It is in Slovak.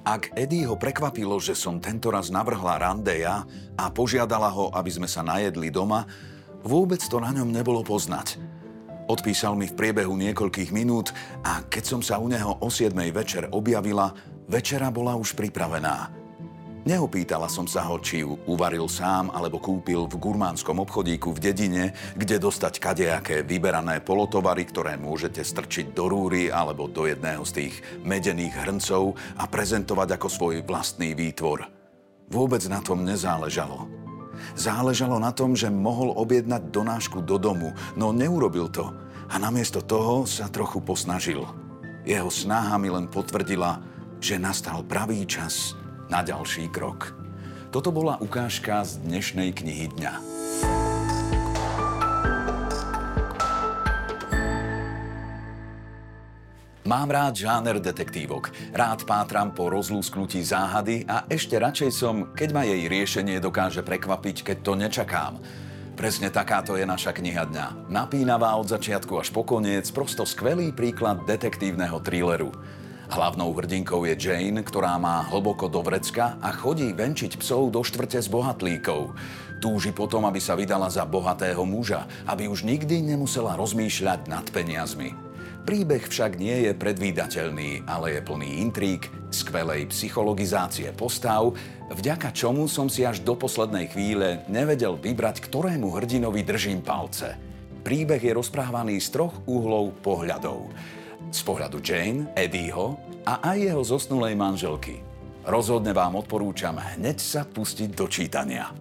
Ak Eddie ho prekvapilo, že som tentoraz navrhla randeja a požiadala ho, aby sme sa najedli doma, vôbec to na ňom nebolo poznať. Odpísal mi v priebehu niekoľkých minút a keď som sa u neho o 7 večer objavila, večera bola už pripravená. Neopýtala som sa ho, či ju uvaril sám alebo kúpil v gurmánskom obchodíku v dedine, kde dostať kadejaké vyberané polotovary, ktoré môžete strčiť do rúry alebo do jedného z tých medených hrncov a prezentovať ako svoj vlastný výtvor. Vôbec na tom nezáležalo. Záležalo na tom, že mohol objednať donášku do domu, no neurobil to a namiesto toho sa trochu posnažil. Jeho snaha mi len potvrdila, že nastal pravý čas na ďalší krok. Toto bola ukážka z dnešnej knihy dňa. Mám rád žáner detektívok. Rád pátram po rozlúsknutí záhady a ešte radšej som, keď ma jej riešenie dokáže prekvapiť, keď to nečakám. Presne takáto je naša kniha dňa. Napínavá od začiatku až po koniec, prosto skvelý príklad detektívneho thrilleru. Hlavnou hrdinkou je Jane, ktorá má hlboko do vrecka a chodí venčiť psov do štvrte s bohatlíkov. Túži potom, aby sa vydala za bohatého muža, aby už nikdy nemusela rozmýšľať nad peniazmi. Príbeh však nie je predvídateľný, ale je plný intrík, skvelej psychologizácie postav, vďaka čomu som si až do poslednej chvíle nevedel vybrať, ktorému hrdinovi držím palce. Príbeh je rozprávaný z troch uhlov pohľadov z pohľadu Jane, Eddieho a aj jeho zosnulej manželky. Rozhodne vám odporúčam hneď sa pustiť do čítania.